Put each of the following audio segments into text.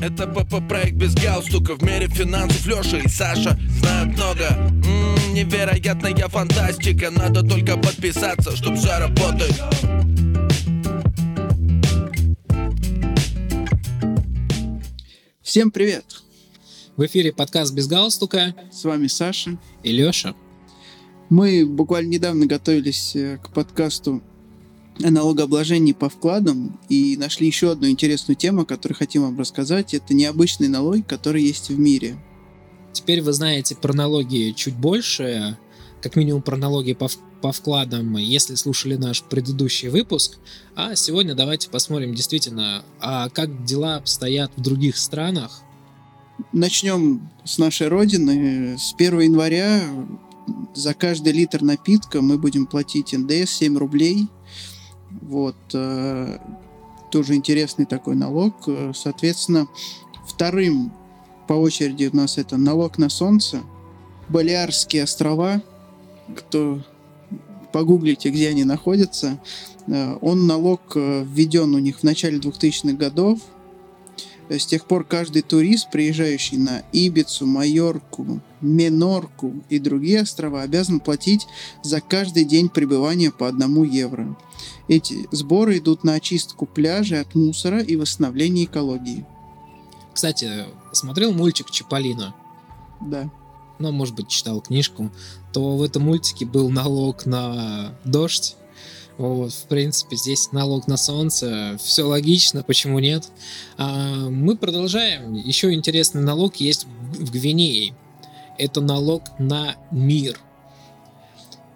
Это ПП-проект без галстука В мире финансов Леша и Саша знают много М-м, Невероятная фантастика Надо только подписаться, чтоб все работает Всем привет! В эфире подкаст без галстука С вами Саша. и Леша. Мы буквально недавно готовились э, к подкасту налогообложении по вкладам и нашли еще одну интересную тему, которую хотим вам рассказать. Это необычный налог, который есть в мире. Теперь вы знаете про налоги чуть больше, как минимум про налоги по, по вкладам, если слушали наш предыдущий выпуск. А сегодня давайте посмотрим действительно, а как дела обстоят в других странах. Начнем с нашей родины. С 1 января за каждый литр напитка мы будем платить НДС 7 рублей. Вот. э, Тоже интересный такой налог. Э, Соответственно, вторым по очереди у нас это налог на солнце. Балиарские острова. Кто погуглите, где они находятся. Э, Он налог введен у них в начале 2000-х годов. С тех пор каждый турист, приезжающий на Ибицу, Майорку, Менорку и другие острова, обязан платить за каждый день пребывания по одному евро. Эти сборы идут на очистку пляжей от мусора и восстановление экологии. Кстати, смотрел мультик Чиполлино, Да. ну, может быть, читал книжку, то в этом мультике был налог на дождь. Вот, в принципе, здесь налог на солнце. Все логично, почему нет? А, мы продолжаем. Еще интересный налог есть в Гвинее. Это налог на мир.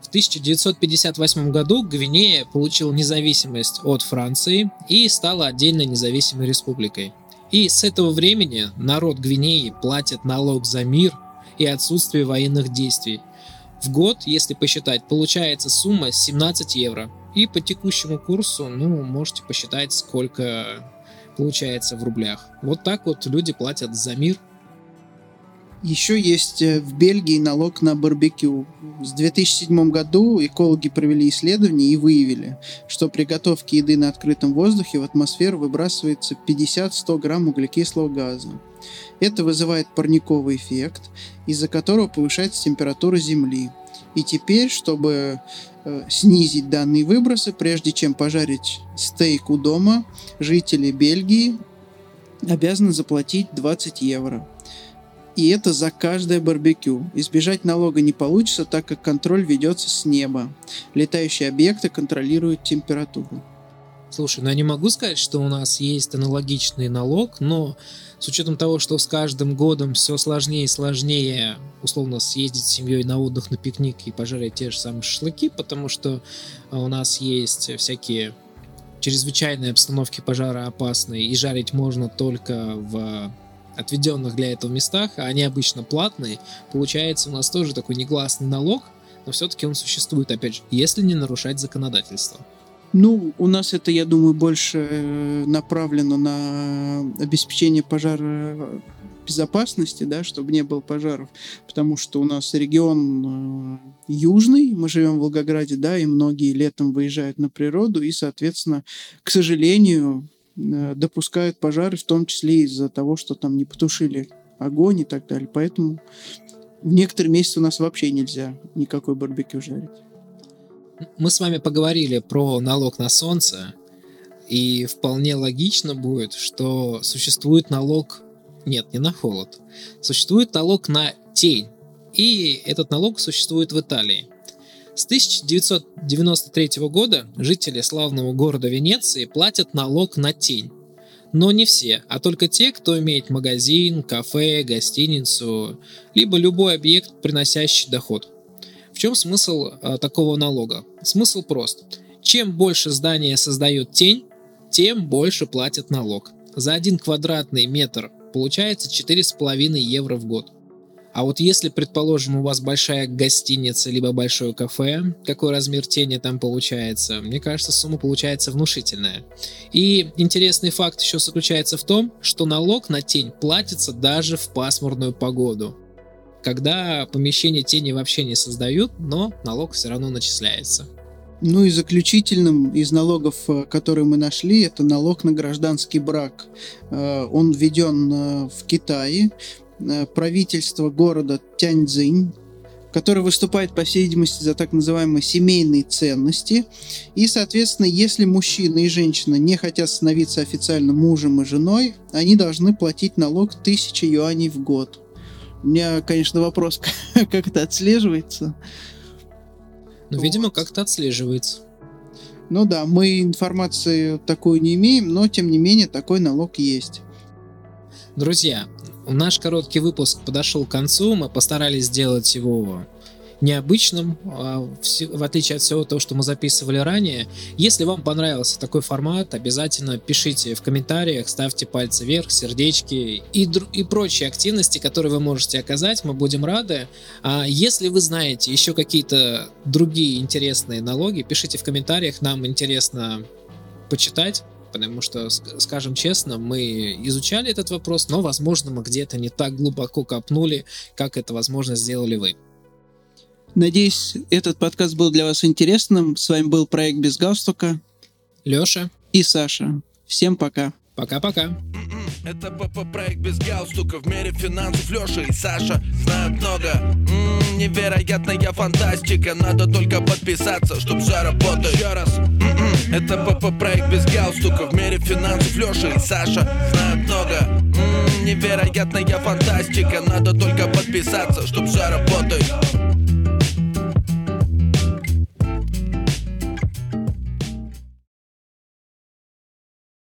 В 1958 году Гвинея получила независимость от Франции и стала отдельной независимой республикой. И с этого времени народ Гвинеи платит налог за мир и отсутствие военных действий. В год, если посчитать, получается сумма 17 евро. И по текущему курсу, ну, можете посчитать, сколько получается в рублях. Вот так вот люди платят за мир. Еще есть э, в Бельгии налог на барбекю. В 2007 году экологи провели исследование и выявили, что при готовке еды на открытом воздухе в атмосферу выбрасывается 50-100 грамм углекислого газа. Это вызывает парниковый эффект, из-за которого повышается температура Земли. И теперь, чтобы э, снизить данные выбросы, прежде чем пожарить стейк у дома, жители Бельгии обязаны заплатить 20 евро. И это за каждое барбекю. Избежать налога не получится, так как контроль ведется с неба. Летающие объекты контролируют температуру. Слушай, ну я не могу сказать, что у нас есть аналогичный налог, но с учетом того, что с каждым годом все сложнее и сложнее, условно, съездить с семьей на отдых, на пикник и пожарить те же самые шашлыки, потому что а, у нас есть всякие чрезвычайные обстановки пожара опасные, и жарить можно только в отведенных для этого местах, а они обычно платные, получается у нас тоже такой негласный налог, но все-таки он существует, опять же, если не нарушать законодательство. Ну, у нас это, я думаю, больше э, направлено на обеспечение пожара безопасности, да, чтобы не было пожаров, потому что у нас регион э, южный, мы живем в Волгограде, да, и многие летом выезжают на природу, и, соответственно, к сожалению, э, допускают пожары, в том числе из-за того, что там не потушили огонь и так далее. Поэтому в некоторые месяцы у нас вообще нельзя никакой барбекю жарить. Мы с вами поговорили про налог на солнце, и вполне логично будет, что существует налог... Нет, не на холод. Существует налог на тень. И этот налог существует в Италии. С 1993 года жители славного города Венеции платят налог на тень. Но не все, а только те, кто имеет магазин, кафе, гостиницу, либо любой объект, приносящий доход. В чем смысл э, такого налога? Смысл прост. Чем больше здание создает тень, тем больше платят налог. За один квадратный метр получается 4,5 евро в год. А вот если, предположим, у вас большая гостиница либо большое кафе, какой размер тени там получается, мне кажется, сумма получается внушительная. И интересный факт еще заключается в том, что налог на тень платится даже в пасмурную погоду когда помещение тени вообще не создают, но налог все равно начисляется. Ну и заключительным из налогов, э, которые мы нашли, это налог на гражданский брак. Э, он введен э, в Китае. Правительство города Тяньцзинь который выступает, по всей видимости, за так называемые семейные ценности. И, соответственно, если мужчина и женщина не хотят становиться официально мужем и женой, они должны платить налог 1000 юаней в год. У меня, конечно, вопрос, как это отслеживается. Ну, вот. видимо, как-то отслеживается. Ну да, мы информации такую не имеем, но тем не менее такой налог есть. Друзья, наш короткий выпуск подошел к концу. Мы постарались сделать его необычным, а, в отличие от всего того, что мы записывали ранее. Если вам понравился такой формат, обязательно пишите в комментариях, ставьте пальцы вверх, сердечки и, и прочие активности, которые вы можете оказать, мы будем рады. А если вы знаете еще какие-то другие интересные налоги, пишите в комментариях, нам интересно почитать потому что, скажем честно, мы изучали этот вопрос, но, возможно, мы где-то не так глубоко копнули, как это, возможно, сделали вы. Надеюсь, этот подкаст был для вас интересным. С вами был проект «Без галстука». Лёша. И Саша. Всем пока. Пока-пока. Это ПП-проект без галстука В мире финансов Леша и Саша знают много М-м, Невероятная фантастика Надо только подписаться, чтоб все работало Еще раз М-м, Это ПП-проект без галстука В мире финансов Леша и Саша знают много М-м, Невероятная фантастика Надо только подписаться, чтоб все работало